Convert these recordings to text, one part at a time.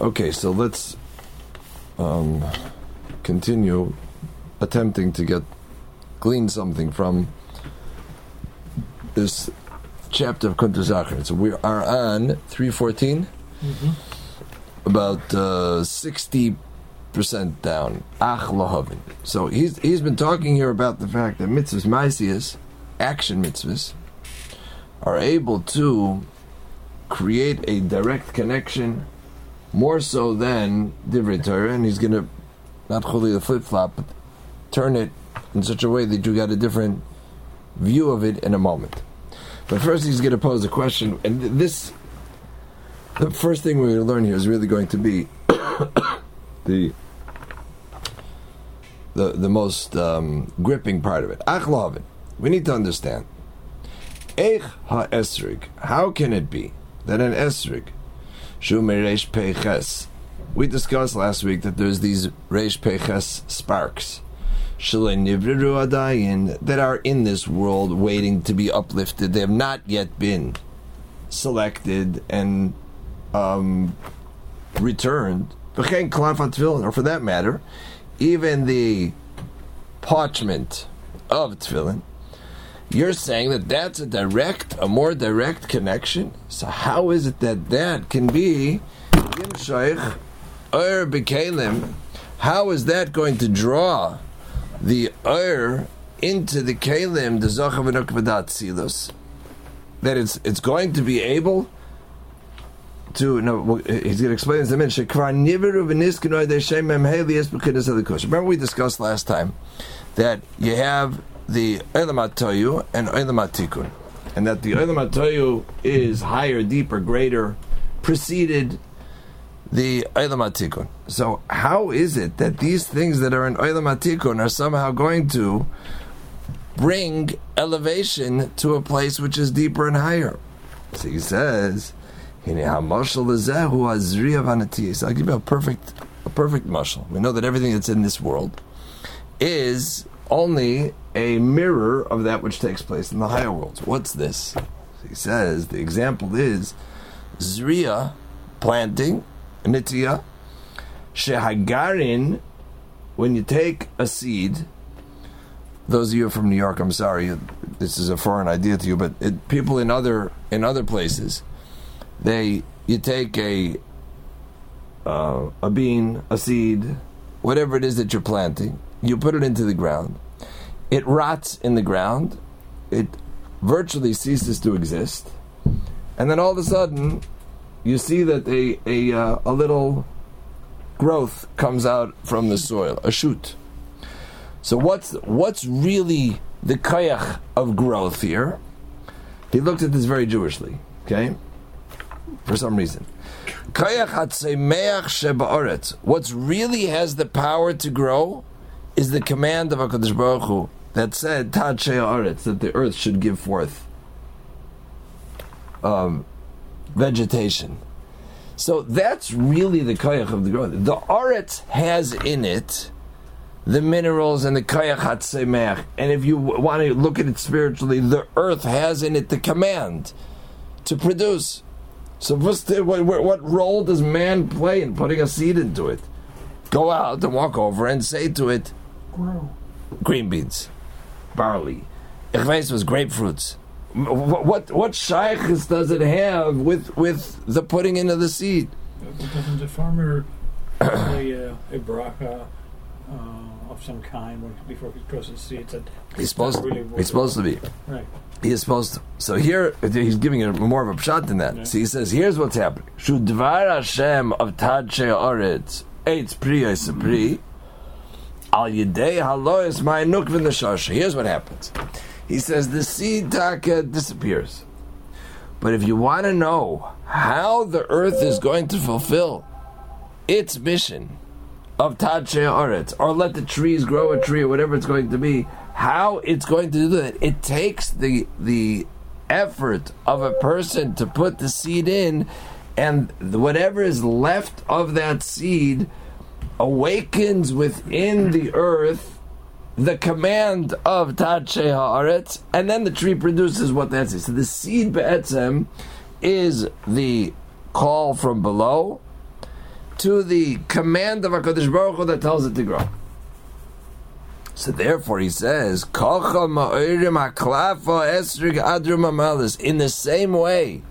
Okay, so let's um, continue attempting to get glean something from this chapter of Kuntuzachar. So we are on 314, about uh, 60% down. Ach lahavin. So he's, he's been talking here about the fact that mitzvahs, maisias, action mitzvahs, are able to create a direct connection more so than Divrei Torah, and he's going to not fully the flip flop, but turn it in such a way that you got a different view of it in a moment. But first, he's going to pose a question, and this, the first thing we're going to learn here is really going to be the the the most um, gripping part of it. Achlavin. We need to understand. Eich ha-esrig. How can it be that an esrig, shu reish peches, we discussed last week that there's these reish peches sparks, that are in this world waiting to be uplifted. They have not yet been selected and um, returned. Or for that matter, even the parchment of tefillin, you're saying that that's a direct, a more direct connection. So how is it that that can be How is that going to draw the Ur into the Kalim, the Zochav Silos? That it's it's going to be able to no. He's going to explain this in a minute. Remember we discussed last time that you have the Toyu and Tikun, and that the Toyu is higher, deeper, greater, preceded the Tikun. So how is it that these things that are in Tikun are somehow going to bring elevation to a place which is deeper and higher? So he says, I'll give you a perfect, a perfect mushal. We know that everything that's in this world is only a mirror of that which takes place in the higher worlds. What's this? He says the example is Zriya planting, Nitya, Shehagarin, when you take a seed, those of you from New York, I'm sorry, this is a foreign idea to you, but it, people in other in other places, they you take a uh, a bean, a seed, whatever it is that you're planting, you put it into the ground, it rots in the ground, it virtually ceases to exist, and then all of a sudden, you see that a a, uh, a little growth comes out from the soil, a shoot. So what's what's really the kayach of growth here? He looked at this very Jewishly, okay? For some reason. What's really has the power to grow is the command of HaKadosh Baruch Hu that said, Tad Aretz, that the earth should give forth um, vegetation. So that's really the kayach of the growth. The Aretz has in it the minerals and the kayach hatzemeach. And if you want to look at it spiritually, the earth has in it the command to produce. So what, what role does man play in putting a seed into it? Go out and walk over and say to it, Grow. green beans, barley. Ich weiß was grapefruits. What what, what shaykhs does it have with with the putting into the seed? Doesn't the farmer a, uh, a bracha uh, of some kind when, before he grows his seeds? That He's supposed really he's supposed to be. Right. He is supposed to. So here he's giving it more of a shot than that. Yeah. So he says, here's what's happening. Shu dvar Hashem of Tad She'aretz eitz pri pri al yedei halois ma'anuk v'neshasha. Here's what happens. He says the seed taka disappears. But if you want to know how the earth is going to fulfill its mission of Tad She'aretz, or let the trees grow a tree, or whatever it's going to be, how it's going to do that, it takes the the effort of a person to put the seed in, and whatever is left of that seed awakens within the earth the command of Tad Haaretz, and then the tree produces what that is. So the seed be'etzem is the call from below, to the command of HaKadosh Baruch Hu that tells it to grow. So therefore he says. In the same way,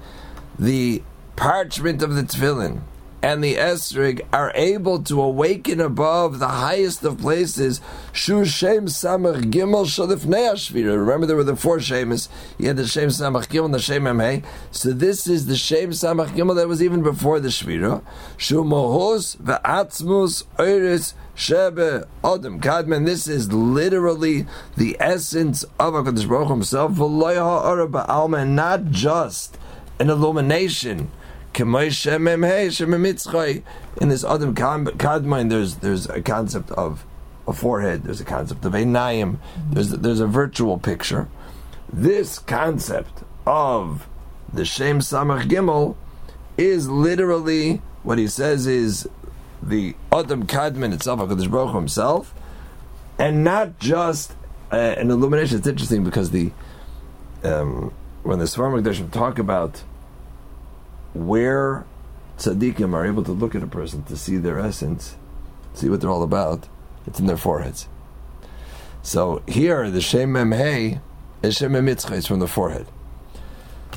the parchment of the tefillin and the esrig are able to awaken above the highest of places. Shu Samach Gimel Shalifnei. Remember, there were the four Shemis. You had the Shem Samach Gimel and the Shem Memhei. So this is the Shem Samach Gimel that was even before the Shvira. Shu Mohos Ve'atzmus Oiris Shebe Adam Kadmon. This is literally the essence of Hakadosh Baruch Himself. V'loy ha'ara ba'alma, not just an illumination. In this Adam Kadmon, there's there's a concept of a forehead. There's a concept of a naim. There's there's a virtual picture. This concept of the Shem Samach Gimel is literally what he says is the Adam Kadmon itself, Hakadosh Baruch himself, and not just uh, an illumination. It's interesting because the um, when the Svarim talk about where tzaddikim are able to look at a person to see their essence, see what they're all about, it's in their foreheads. So here, the Shem Memhei is Shem Mitzcha, it's from the forehead.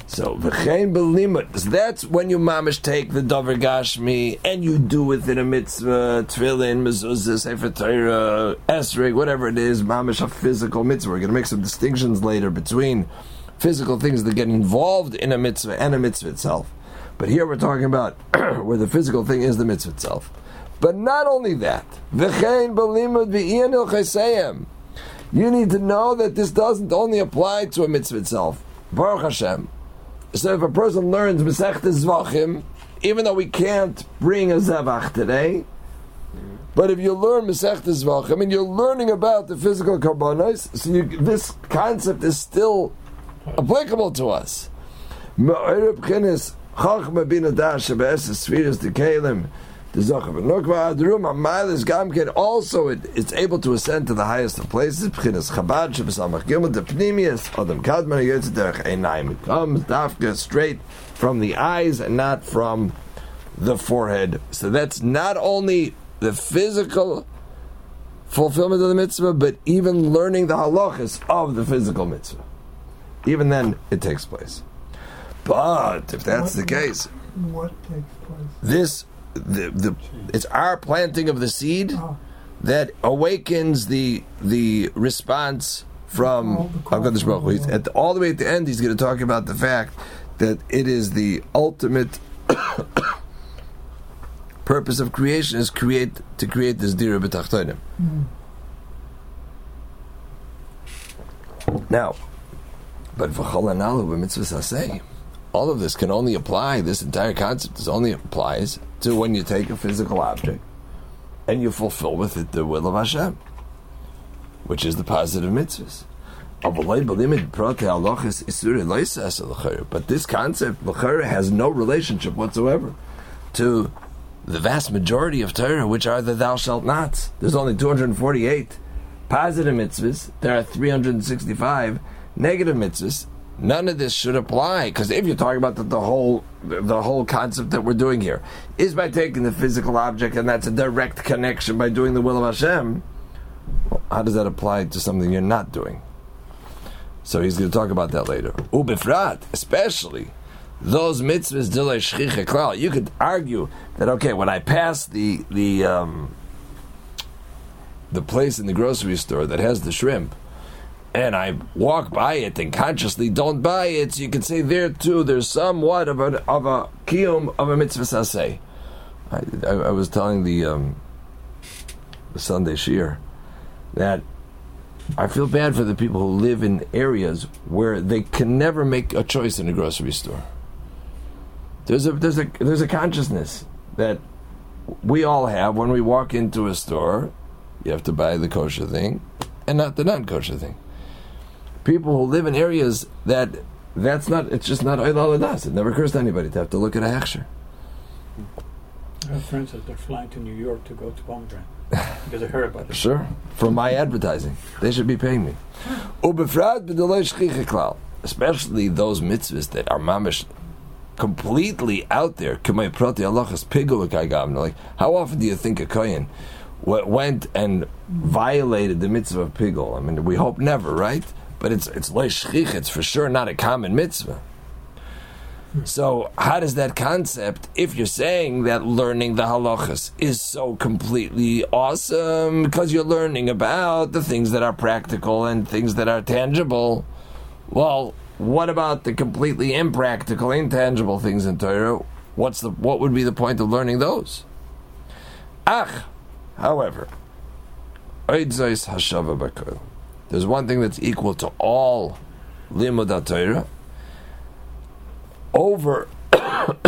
So v'chein belimut. That's when you mamish take the dover gashmi and you do within a mitzvah, tefillin, mezuzah, sefer Torah, esrig, whatever it is, mamish a physical mitzvah. We're going to make some distinctions later between physical things that get involved in a mitzvah and a mitzvah itself. But here we're talking about where the physical thing is the mitzvah itself. But not only that, you need to know that this doesn't only apply to a mitzvah itself. Baruch Hashem. So if a person learns Masechtes Zvachim, even though we can't bring a Zevach today, but if you learn Masechtes Zvachim and you're learning about the physical karbonos, so you, this concept is still applicable to us. Sfiras the Zochav Nukva. Adrum also it, it's able to ascend to the highest of places. Chabad Gimel the Pnimius Adam Kadmon it comes dafka straight from the eyes and not from the forehead. So that's not only the physical fulfillment of the mitzvah but even learning the halachas of the physical mitzvah. Even then it takes place but if that's What- the case, What takes place? this the, the it's our planting of the seed Ah, that awakens the the response from All the call Hakadosh Baruch Hu. At the, all the way at the end, he's going to talk about the fact that it is the ultimate purpose of creation is create to create this dira b'tachtonim. mm, Now, but v'cholanalu b'mitzvah saseh, all of this can only apply. This entire concept is only applies to when you take a physical object and you fulfill with it the will of Hashem, which is the positive mitzvahs. But this concept l'chara, has no relationship whatsoever to the vast majority of Torah, which are the thou shalt nots. There's only 248 positive mitzvahs. There are 365 negative mitzvahs. None of this should apply because if you're talking about the, the whole the whole concept that we're doing here is by taking the physical object and that's a direct connection by doing the will of Hashem. Well, how does that apply to something you're not doing? So he's going to talk about that later. Ubifrat, especially those mitzvahs klal. You could argue that okay, when I pass the the um, the place in the grocery store that has the shrimp, and I walk by it and consciously don't buy it, so you can say there too there's somewhat of a of a kiyum of a mitzvah saseh. I, I, I was telling the um, the Sunday shiur that I feel bad for the people who live in areas where they can never make a choice in a grocery store. There's a there's a there's a consciousness that we all have when we walk into a store. You have to buy the kosher thing and not the non-kosher thing. People who live in areas that that's not it's just not das. It never occurs to anybody to have to look at a hechsher. I have friends that they're flying to New York to go to pomegranate because they heard about it. Sure, from my advertising, they should be paying me. Ubefrad b'delay shchicha klal, especially those mitzvahs that are mamish completely out there. Like, how often do you think a kohen went and violated the mitzvah of pigul? I mean, we hope never, right? But it's it's leishchich. It's for sure not a common mitzvah. So, how does that concept, if you're saying that learning the halachas is so completely awesome because you're learning about the things that are practical and things that are tangible, well, what about the completely impractical, intangible things in Torah? What's the what would be the point of learning those? Ach, however, there's one thing that's equal to all limud Torah over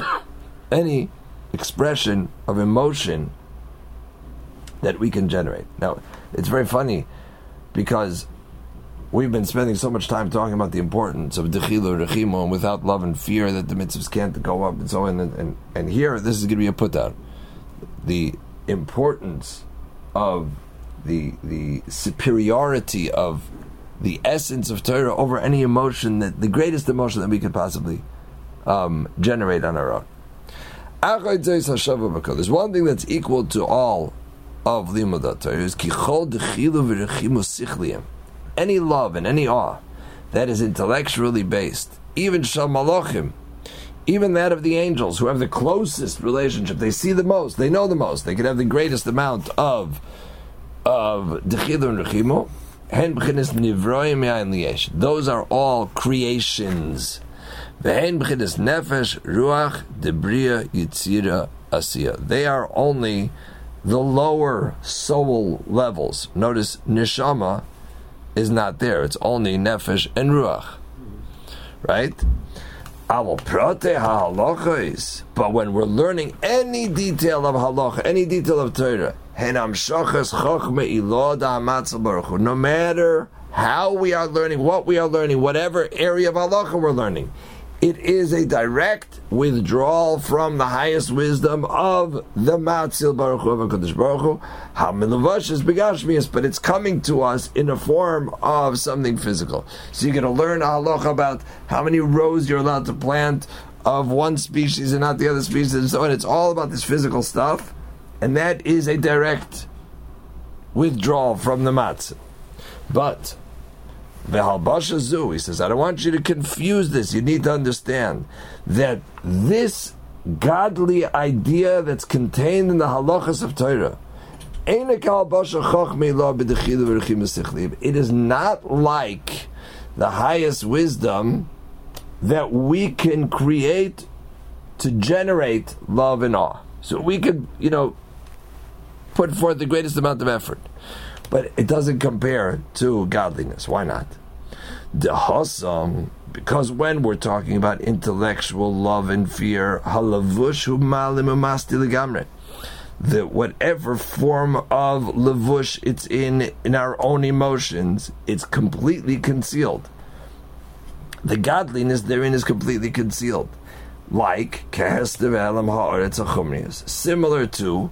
any expression of emotion that we can generate. Now, it's very funny because we've been spending so much time talking about the importance of dechilu rechimu, and without love and fear that the mitzvahs can't go up and so on. And, and, and here, this is going to be a put down. The importance of the the superiority of the essence of Torah over any emotion that the greatest emotion that we could possibly um, generate on our own. There's one thing that's equal to all of Limud Torah is kichol. Any love and any awe that is intellectually based, even shal malachim, even that of the angels who have the closest relationship, they see the most, they know the most, they can have the greatest amount of of dechilu and rechimu. Those are all creations b'chidas nefesh, ruach, yitzira, asiya. They are only the lower soul levels. Notice neshama is not there. It's only nefesh and ruach. Right? But when we're learning any detail of halacha, any detail of Torah, no matter how we are learning, what we are learning, whatever area of halacha we're learning, it is a direct withdrawal from the highest wisdom of the Matzil Baruch Hu of HaKadosh Baruch Hu. Is but it's coming to us in a form of something physical. So you're going to learn halacha about how many rows you're allowed to plant of one species and not the other species and so on. It's all about this physical stuff, and that is a direct withdrawal from the matzah. But Vehalbasha Zu, he says, I don't want you to confuse this. You need to understand that this godly idea that's contained in the halachas of Torah, it is not like the highest wisdom that we can create to generate love and awe. So we could, you know, put forth the greatest amount of effort but it doesn't compare to godliness. Why not? The Hasam, because when we're talking about intellectual love and fear, halavush legamre. That whatever form of lavush it's in in our own emotions, it's completely concealed. The godliness therein is completely concealed, like similar to.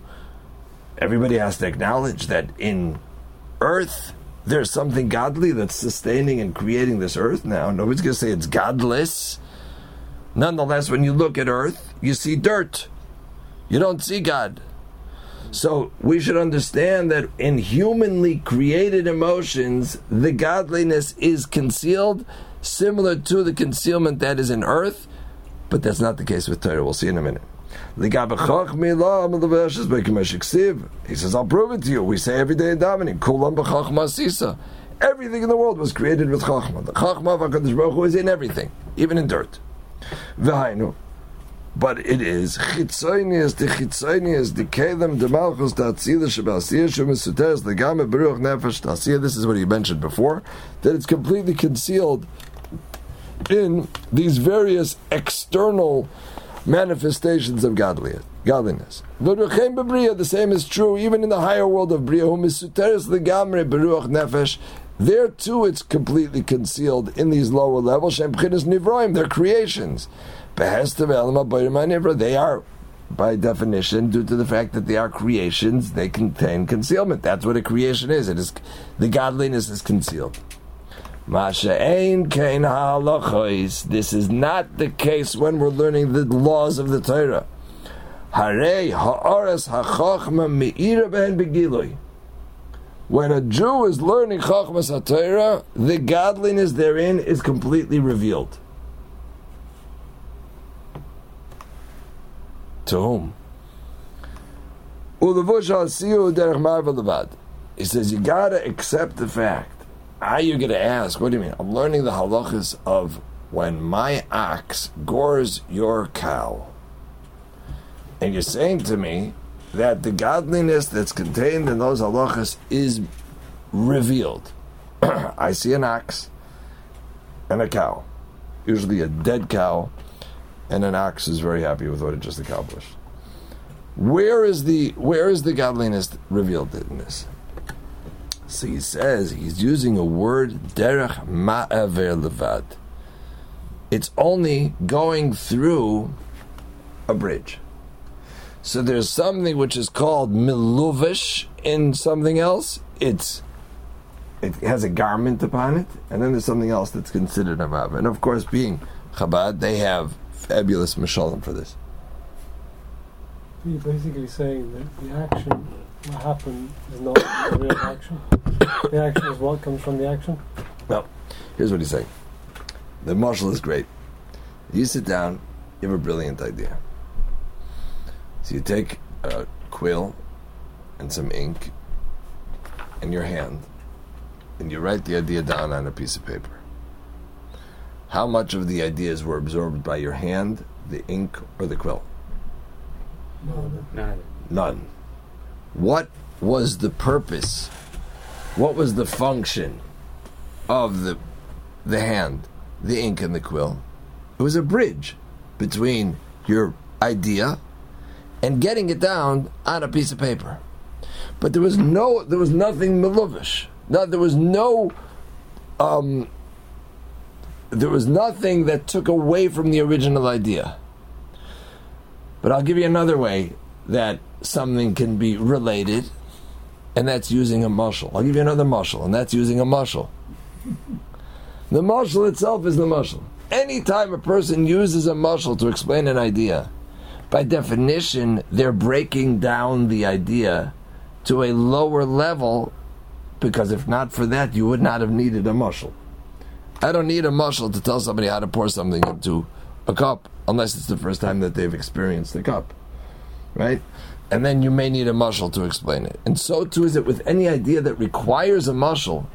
Everybody has to acknowledge that in earth, there's something godly that's sustaining and creating this earth now. Nobody's going to say it's godless. Nonetheless, when you look at earth, you see dirt. You don't see God. So we should understand that in humanly created emotions, the godliness is concealed, similar to the concealment that is in earth, but that's not the case with Torah. We'll see in a minute. He says, I'll prove it to you. We say every day in davening, Kulam b'chachma sisa. Everything in the world was created with chachma. The chachma of HaKadosh Baruch Hu is in everything, even in dirt. V'hainu. But it is chitzonius, the chitzonius, the kelem, the malchus, the atzila, shabasiyah, shemesuteres, the game, beruch nefesh, tasiyah. This is what he mentioned before, that it's completely concealed in these various external manifestations of godliness. godliness. The same is true even in the higher world of Bria, whom is suteres legamre beruach nefesh. There too, it's completely concealed in these lower levels. Shem nivroim, they're creations. They are, by definition, due to the fact that they are creations, they contain concealment. That's what a creation is. It is the godliness is concealed. This is not the case when we're learning the laws of the Torah. When a Jew is learning Chachmas HaTorah, the godliness therein is completely revealed. To whom? He says, you gotta accept the fact are you going to ask? What do you mean? I'm learning the halachas of when my ox gores your cow. And you're saying to me that the godliness that's contained in those halachas is revealed. I see an ox and a cow, usually a dead cow, and an ox is very happy with what it just accomplished. Where is the where is the godliness revealed in this? So he says he's using a word derech ma'aver levad. It's only going through a bridge. So there's something which is called miluvish in something else. It's it has a garment upon it, and then there's something else that's considered a mav. And of course, being Chabad, they have fabulous mashalim for this. You're basically saying that the action what happened is not the real action. The action is what comes from the action. No. Here's what he's saying. The marshal is great. You sit down, you have a brilliant idea. So you take a quill and some ink in your hand, and you write the idea down on a piece of paper. How much of the ideas were absorbed by your hand, the ink, or the quill? None. None. What was the purpose? What was the function of the the hand, the ink, and the quill? It was a bridge between your idea and getting it down on a piece of paper. But there was no, there was nothing meluvish. No, there was no, um, there was nothing that took away from the original idea. But I'll give you another way that something can be related, and that's using a muscle. I'll give you another muscle, and that's using a muscle. The muscle itself is the muscle. Anytime a person uses a muscle to explain an idea, by definition, they're breaking down the idea to a lower level because if not for that, you would not have needed a muscle. I don't need a muscle to tell somebody how to pour something into a cup unless it's the first time that they've experienced the cup. Right? And then you may need a muscle to explain it. And so too is it with any idea that requires a muscle.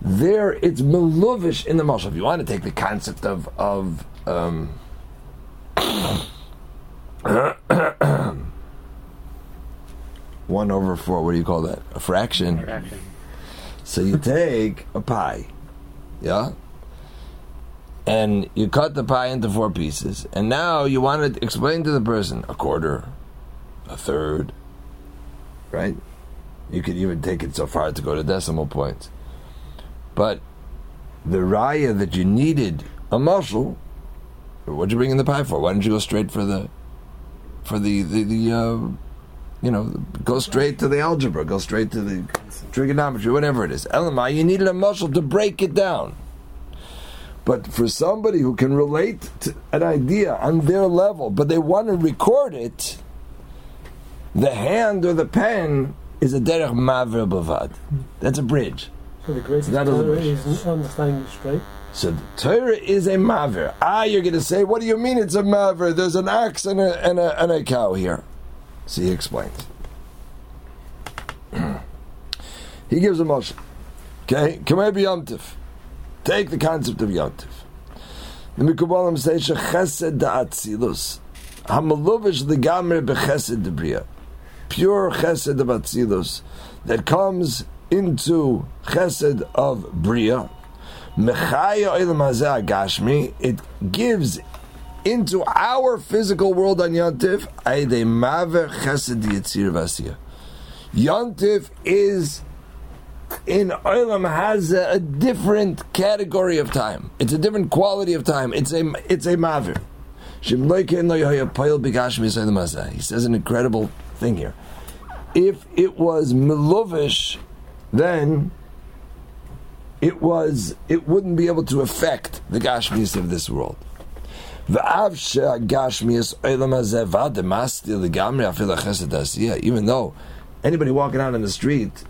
There, it's meluvish in the muscle. If you want to take the concept of of um, one over four, what do you call that? A fraction. Fraction. So you take a pie, yeah, and you cut the pie into four pieces, and now you want to explain to the person a quarter, a third, right? You could even take it so far to go to decimal points. But the raya that you needed a muscle, what'd you bring in the pie for? Why didn't you go straight for the, for the the, the uh, you know, go straight to the algebra, go straight to the trigonometry, whatever it is. Elamai, you needed a muscle to break it down. But for somebody who can relate to an idea on their level, but they want to record it, the hand or the pen is a derech maver bavad. That's a bridge. So the greatest That is a Torah is understanding it straight. So the Torah is a maver. Ah, you're going to say, what do you mean it's a maver? There's an ox and a, and a, and a cow here. So he explains. he gives a motion. Okay? Kamei b'yomtiv. Take the concept of yomtiv. The Mikubalim say, shechesed da'atzilus. Hamaluvish legamre bechesed debriya. Pure chesed of atzilus that comes into chesed of bria. Agashmi. It gives into our physical world on Yontif, Aide Maver Chesed Yitzir Vasiya. Yontif is in Olam has a, different category of time. It's a different quality of time. It's a it's a hazeh. He says an incredible thing here. If it was Milovish, then it was it wouldn't be able to affect the gashmias of this world. Even though anybody walking out in the street,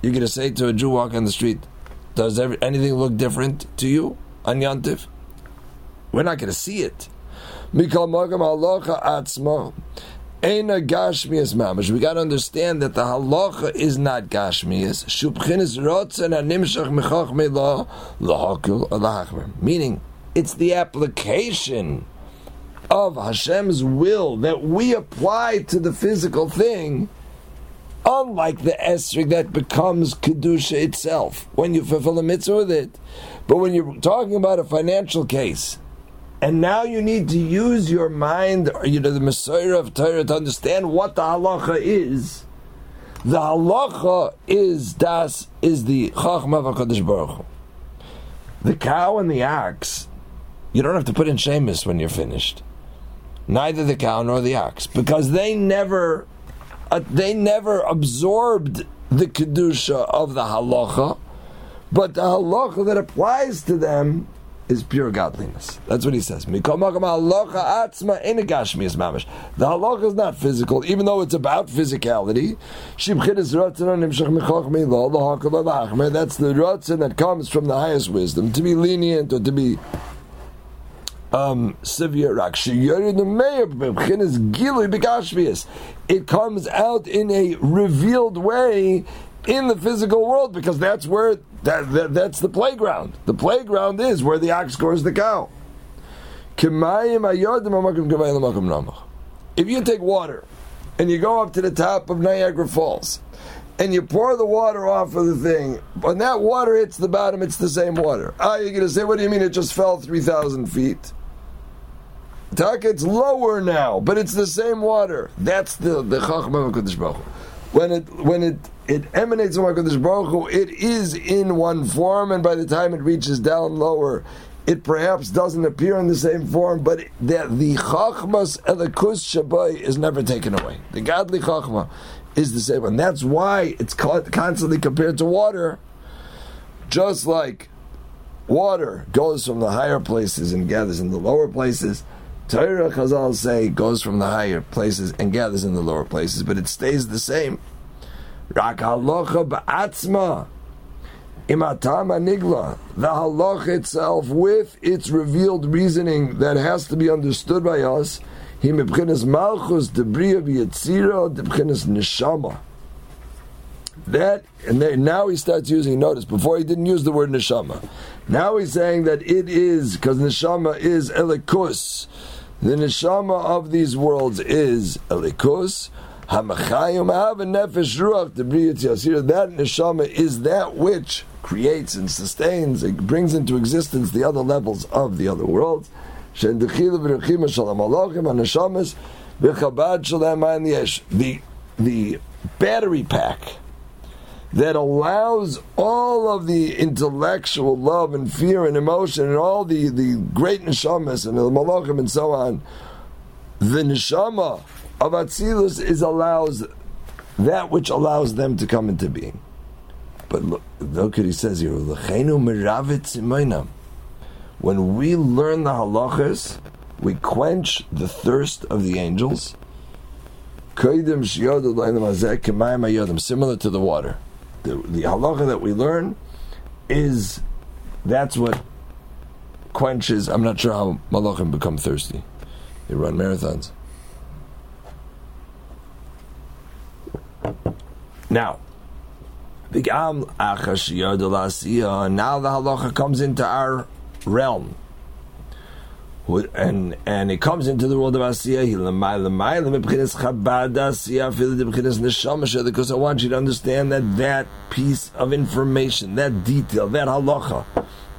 you're going to say to a Jew walking on the street, does every, anything look different to you on Yantiv? We're not going to see it. Eina gashmias mamash. We got to understand that the halacha is not gashmias. Shubchinis rotzen animshach mechachme la lahakul lahachmer. Meaning, it's the application of Hashem's will that we apply to the physical thing. Unlike the esrig that becomes kedusha itself when you fulfill a mitzvah with it, but when you're talking about a financial case, and now you need to use your mind, you know, the Messiah of Torah to understand what the halacha is. The halacha is das is the chachma of Hakadosh Baruch. The cow and the ox, you don't have to put in shemus when you're finished. Neither the cow nor the ox, because they never, uh, they never absorbed the kedusha of the halacha, but the halacha that applies to them is pure godliness. That's what he says. The halacha is not physical, even though it's about physicality. That's the ratzon that comes from the highest wisdom, to be lenient or to be um, severe. It comes out in a revealed way in the physical world because that's where that, that, that's the playground. The playground is where the ox scores the cow. If you take water and you go up to the top of Niagara Falls and you pour the water off of the thing, when that water hits the bottom, it's the same water. Ah, you're going to say, what do you mean it just fell 3,000 feet? It's lower now, but it's the same water. That's the the Chachma of Baruch When it when it it emanates from HaKadosh Baruch Hu, it is in one form, and by the time it reaches down lower, it perhaps doesn't appear in the same form, but that the Chachmas Elikus Shabai is never taken away. The godly Chachma is the same, and that's why it's constantly compared to water, just like water goes from the higher places and gathers in the lower places. Torah Chazal say goes from the higher places and gathers in the lower places, but it stays the same. Rak halacha ba'atzma. Imatam anigla. The halacha itself, with its revealed reasoning that has to be understood by us, he mebchinas malchus debriya b'yitzira debchinas neshama. That and now he starts using notice. Before he didn't use the word neshama. Now he's saying that it is because neshama is elikus. The neshama of these worlds is elikus. Hamachayim have a nefesh ruach the briyat yasir. That neshama is that which creates and sustains, it brings into existence the other levels of the other worlds. The the battery pack that allows all of the intellectual love and fear and emotion and all the, the great neshamas and the malachim and so on, the neshama of Atzilus is allows that which allows them to come into being. But look, look what he says here. When we learn the halachas, we quench the thirst of the angels. Similar to the water. The, the halacha that we learn is that's what quenches. I'm not sure how malachim become thirsty. They run marathons. Now, now the halacha comes into our realm. And and it comes into the world of Asiya. Because I want you to understand that that piece of information, that detail, that halacha,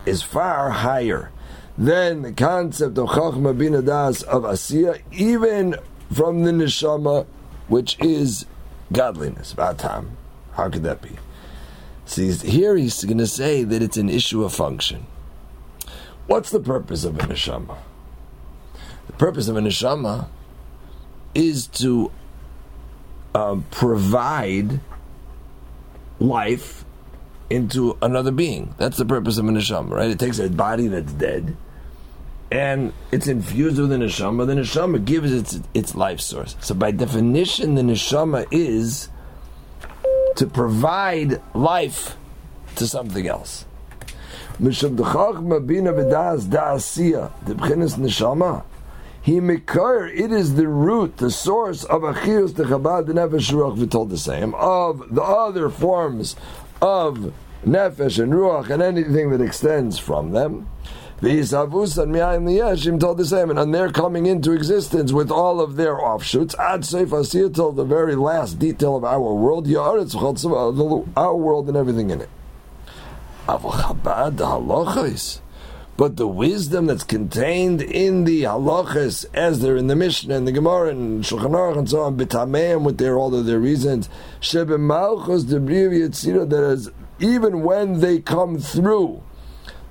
is far higher than the concept of Chachma Bin Das of Asiya, even from the neshama, which is godliness. Batam. How could that be? See, here he's going to say that it's an issue of function. What's the purpose of a neshama? The purpose of a neshama is to um, provide life into another being. That's the purpose of a neshama, right? It takes a body that's dead, and it's infused with the neshama. The neshama gives its its life source. So by definition, the neshama is to provide life to something else. He mekar, it is the root, the source of achiyus dechabad nefesh ruach v'tol the same, of the other forms of nefesh and ruach and anything that extends from them. V'yisavus and mi'ayim liyeshim told the same, and they're coming into existence with all of their offshoots. Ad seif till the very last detail of our world, our world and everything in it. But the wisdom that's contained in the halachas, as they're in the Mishnah and the Gemara and Shulchan Aruch and so on, bitameim with their all of their reasons, shebe malchus debriv that is even when they come through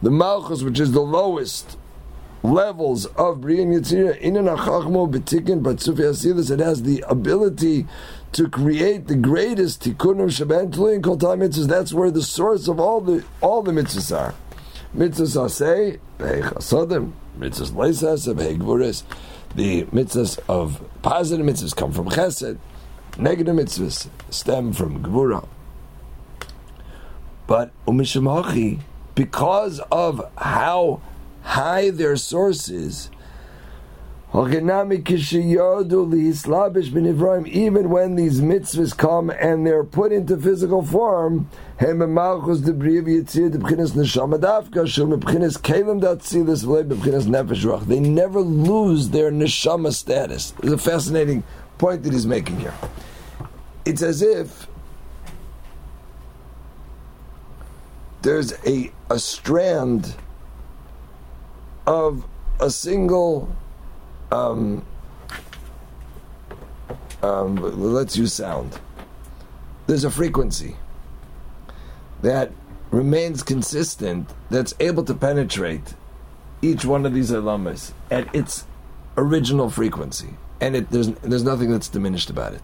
the malchus, which is the lowest levels of Brian Yitzira, in an achachmo betikin but asidus, it has the ability to create the greatest tikkunim shaban tluyin kol mitzvahs. That's where the source of all the all the mitzvahs are. Mitzvahs say chasadim, mitzvahs leisas gvuris. The mitzvahs of positive mitzvahs come from chesed. Negative mitzvahs stem from gvura. But umishamachi, because of how high their source is, even when these mitzvahs come and they're put into physical form, they never lose their neshama status. There's a fascinating point that he's making here. It's as if there's a, a strand of a single um, um, let's use sound. There's a frequency that remains consistent that's able to penetrate each one of these alamas at its original frequency, and it, there's there's nothing that's diminished about it.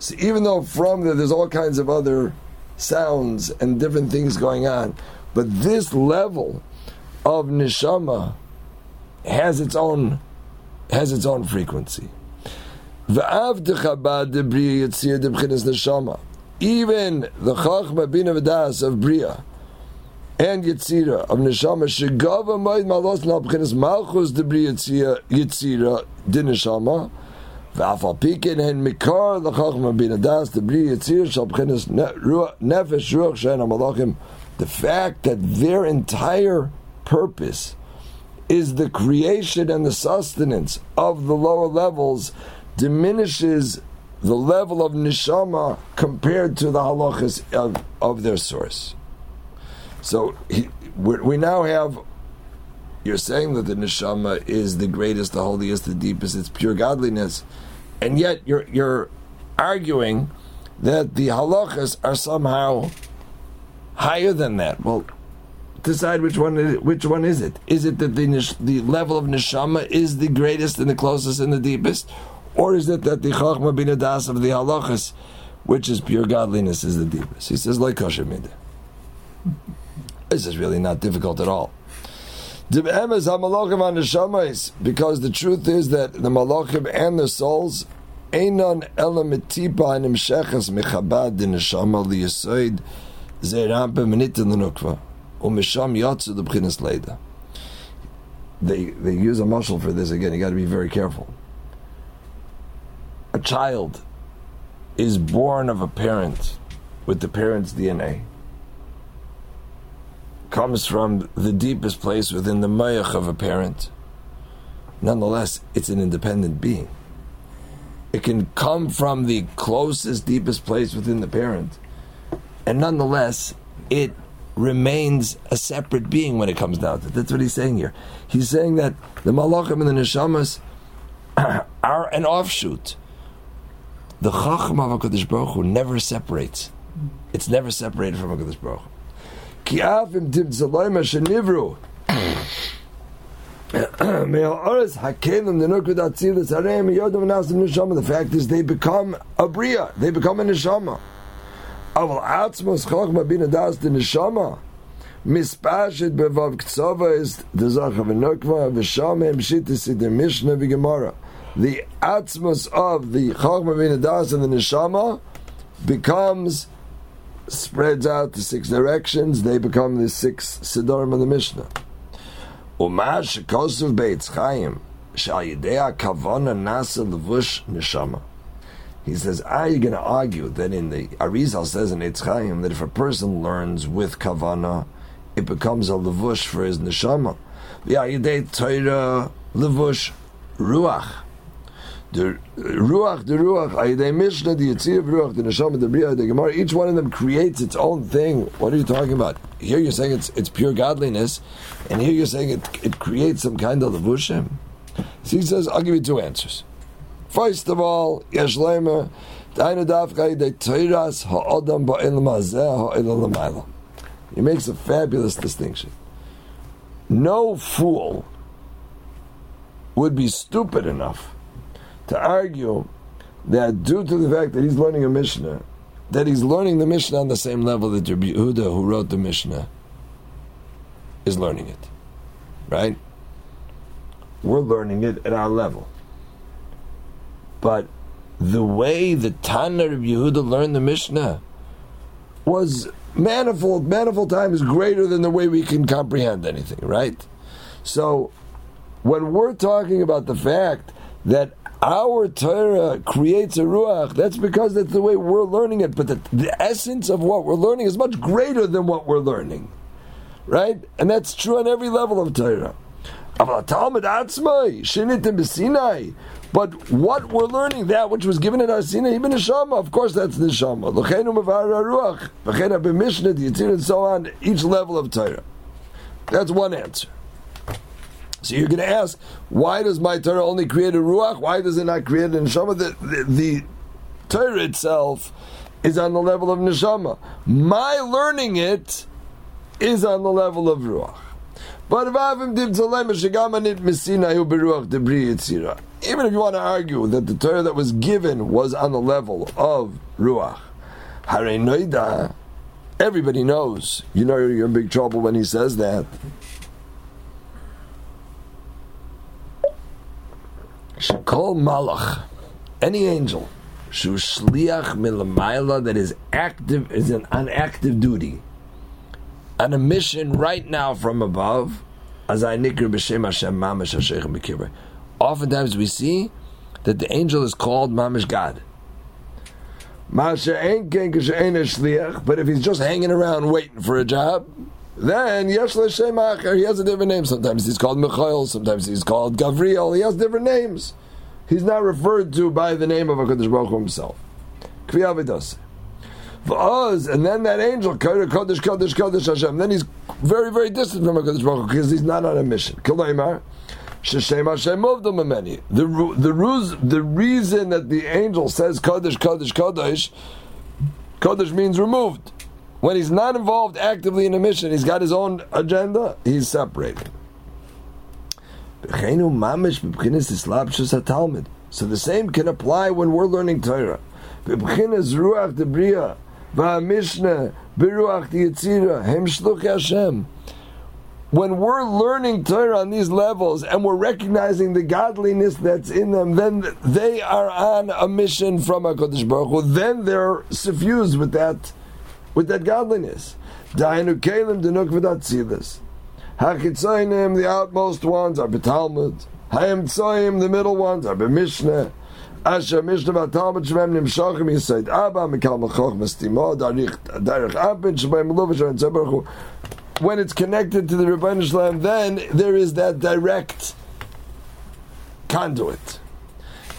So even though from there there's all kinds of other sounds and different things going on, but this level of neshama has its own has its own frequency. Even the Chachma Bina V'das of Bria and Yitzira of Neshama Shigava Moed Malos Nal B'chinas Malchus de Bria Yitzira Din Neshama Das de Bria Yitzira Shal B'chinas Nefesh Ruach Shein HaMalachim the fact that their entire purpose is the creation and the sustenance of the lower levels diminishes the level of neshama compared to the halachas of, of their source. So he, we now have. You're saying that the neshama is the greatest, the holiest, the deepest. It's pure godliness, and yet you're you're arguing that the halachas are somehow higher than that. Well, decide which one is, which one is it. Is it that the the level of neshama is the greatest and the closest and the deepest, or is it that the chachma bin das of the halachas, which is pure godliness, is the deepest? He says like kosher This is really not difficult at all. Because the truth is that the malachim and the souls einon elamitipa nimshechas mechabad din neshama liyasoid zerampe menitin lenukva. Umisham yatsu the leida. They they use a muscle for this again. You got to be very careful. A child is born of a parent with the parent's DNA. Comes from the deepest place within the mayach of a parent. Nonetheless, it's an independent being. It can come from the closest, deepest place within the parent, and nonetheless, it remains a separate being when it comes down to it. That's what he's saying here. He's saying that the malachim and the neshamas are an offshoot. The chacham of HaKadosh Baruch Hu never separates. It's never separated from HaKadosh Baruch Hu. Ki avim tim tzaloyma shenivru the fact is they become a bria, they become a neshama. Chokhma bin das de neshama. Mispashet bevav ktsova is the zacha v'nokva v'shama em shittis in the Mishnah v'Gemara. The atzmos of the chokhma bin and the neshama becomes spreads out to six directions. They become the six sidorim of the Mishnah. Umash kosuv beitz chayim shal yidei kavona nasa levush neshama. He says, are you going to argue that in the Arizal says in Eitz Chaim that if a person learns with kavana, it becomes a levush for his neshama. The Ayidei Torah levush ruach. Uh, the ruach, the ruach, Ayidei Mishnah, the Yitzir ruach, the neshama, the bria, the gemara. Each one of them creates its own thing. What are you talking about? Here you're saying it's it's pure godliness, and here you're saying it it creates some kind of levushim. So he says, I'll give you two answers. First of all, yesh lemer, dainu teiras ha'odam ba'il mazeh ha'il. He makes a fabulous distinction. No fool would be stupid enough to argue that due to the fact that he's learning a Mishnah, that he's learning the Mishnah on the same level that Rabbi Yehuda, who wrote the Mishnah, is learning it. Right? We're learning it at our level. But the way the Tana of Yehuda learned the Mishnah was manifold, manifold times greater than the way we can comprehend anything, right? So, when we're talking about the fact that our Torah creates a ruach, that's because that's the way we're learning it. But the, the essence of what we're learning is much greater than what we're learning, right? And that's true on every level of Torah. But what we're learning, that which was given in our Sinai, even Neshama, of course that's the Neshama. and so on, each level of Torah. That's one answer. So you're going to ask, why does my Torah only create a Ruach? Why does it not create a Neshama? The, the, the Torah itself is on the level of Neshama. My learning it is on the level of Ruach. But even if you want to argue that the Torah that was given was on the level of Ruach, everybody knows. You know you're in big trouble when he says that. Shekol Malach, any angel, Shu Shliach Milamayla that is active is an, on active duty on a mission right now from above, as I nikr b'shem Hashem mamish b'kibra. Oftentimes we see that the angel is called mamish God. But if he's just hanging around waiting for a job, then yesh l'shem he has a different name. Sometimes he's called Michael, sometimes he's called Gavriel. He has different names. He's not referred to by the name of Hakadosh Baruch Hu himself. Kvi V'oz, and then that angel, Kodesh, Kodesh, Kodesh, Hashem, then he's very, very distant from HaKadosh Baruch Hu because he's not on a mission. Kilaymar, Sheshem Hashem moved him many. The, the, the reason that the angel says Kodesh, Kodesh, Kodesh, Kodesh means removed. When he's not involved actively in a mission, he's got his own agenda, he's separated. So the same can apply when we're learning Torah. When we're learning Torah on these levels and we're recognizing the godliness that's in them, then they are on a mission from Hakadosh Baruch Hu. Then they're suffused with that, with that godliness. Dainu Kalim Denuk V'Datzilas. Hakitzoinim, the outmost ones are B'Talmud. Hayim Tzoyim, the middle ones are B'Mishnah. Asher Mishnah Talmud Shemem Nimshachim Yisaid Abba Mikal Machoch Mestimo Darich Darich Apin Shemem Luvish and Zebaruch when it's connected to the Rebbeinu Shalom, then there is that direct conduit.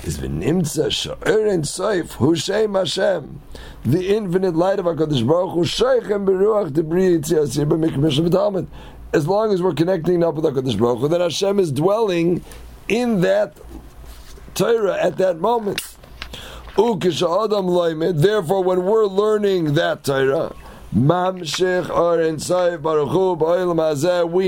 Is v'nimtza sha'erin soif hushem Hashem, the infinite light of Hakadosh Baruch Hu sheichem beruach debri yitzias yibba mikmishim v'talmud. As long as we're connecting up with Hakadosh Baruch Hu, then Hashem is dwelling in that Torah at that moment. Therefore, when we're learning that Torah, we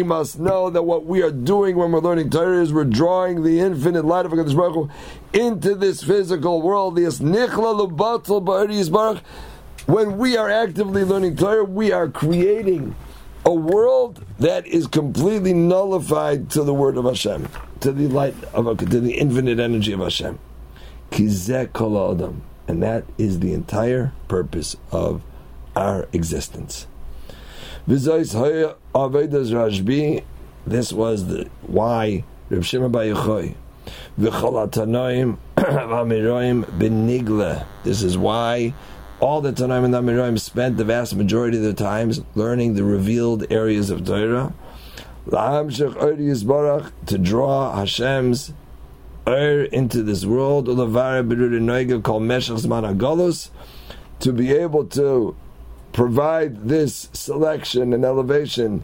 must know that what we are doing when we're learning Torah is we're drawing the infinite light of HaKadosh Baruch Hu into this physical world. This Nichla Lubatel Baruch. When we are actively learning Torah, we are creating a world that is completely nullified to the word of Hashem, to the light of to the infinite energy of Hashem. Kizek kol adam, and that is the entire purpose of our existence. This was the why Reb Shimon benigla. This is why all the Tanaim and Amiroim spent the vast majority of their times learning the revealed areas of Torah. To draw Hashem's air into this world, to be able to provide this selection and elevation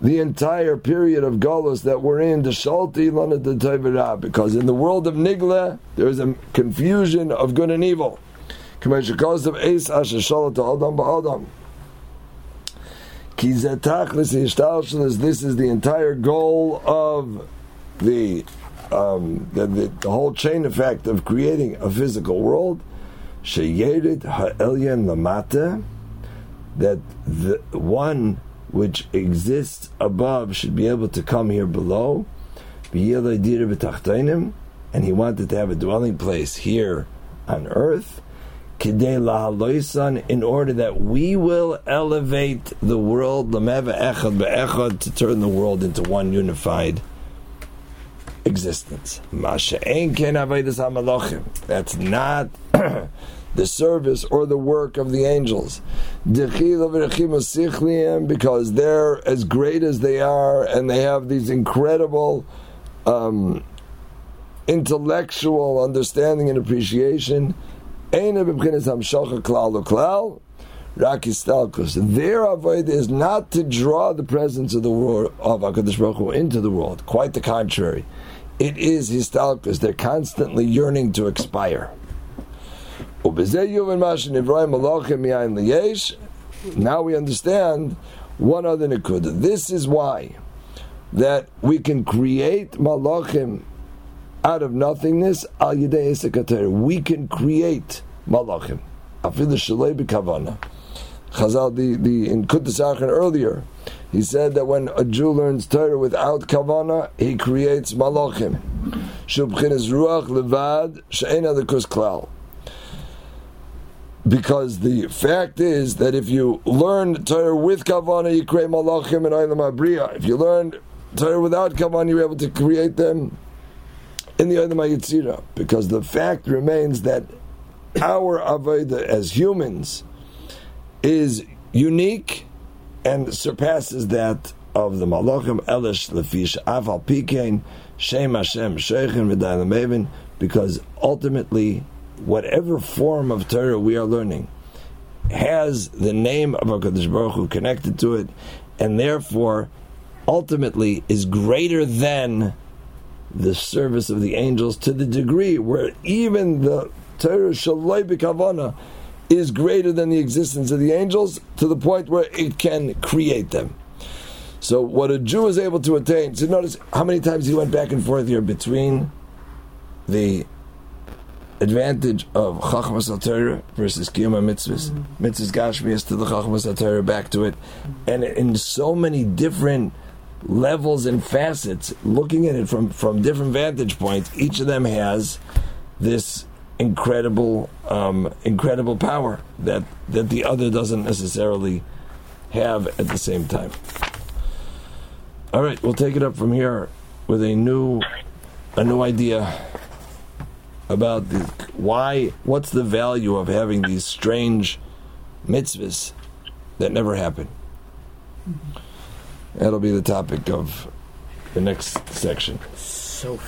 the entire period of Golos that we're in, the Shalti Lana the because in the world of Nigla, there is a confusion of good and evil. This is the entire goal of the, um, the, the, the whole chain effect of creating a physical world. Sheyerid ha'elyan lamata, that the one which exists above should be able to come here below. And he wanted to have a dwelling place here on earth in order that we will elevate the world, to turn the world into one unified existence. That's not the service or the work of the angels. Because they're as great as they are and they have these incredible um, intellectual understanding and appreciation. Their avoid is not to draw the presence of the world of Hakadosh Baruch Hu into the world. Quite the contrary, it is histalkus. They're constantly yearning to expire. Now we understand one other nikud. This is why that we can create malachim out of nothingness. Al We can create malachim. Afil shalei b'kavana. Chazal the the in Kudus earlier. He said that when a Jew learns Torah without kavana, he creates malachim. Shubchin is ruach levad she'en kus klal because the fact is that if you learn Torah with Kavana, you create Malachim and Aylam Abriya. If you learn Torah without Kavana, you're able to create them in the Aylam Yitzira. Because the fact remains that our Aveda as humans is unique and surpasses that of the Malachim Elish Lefish Aval Pikein Shem Hashem Sheikhin V'Daylam because ultimately whatever form of Torah we are learning has the name of HaKadosh Baruch Hu connected to it, and therefore ultimately is greater than the service of the angels to the degree where even the Torah Shalai B'Kavana is greater than the existence of the angels to the point where it can create them. So what a Jew is able to attain, so notice how many times he went back and forth here between the advantage of Chachmas Torah versus Kiyuma Mitzvahs. Mm-hmm. Mitzvahs Gashmias to the Chachmas Torah, back to it. And in so many different levels and facets, looking at it from, from different vantage points, each of them has this incredible um, incredible power that, that the other doesn't necessarily have at the same time. All right, we'll take it up from here with a new a new idea about the, why, what's the value of having these strange mitzvahs that never happen. Mm-hmm. That'll be the topic of the next section. So.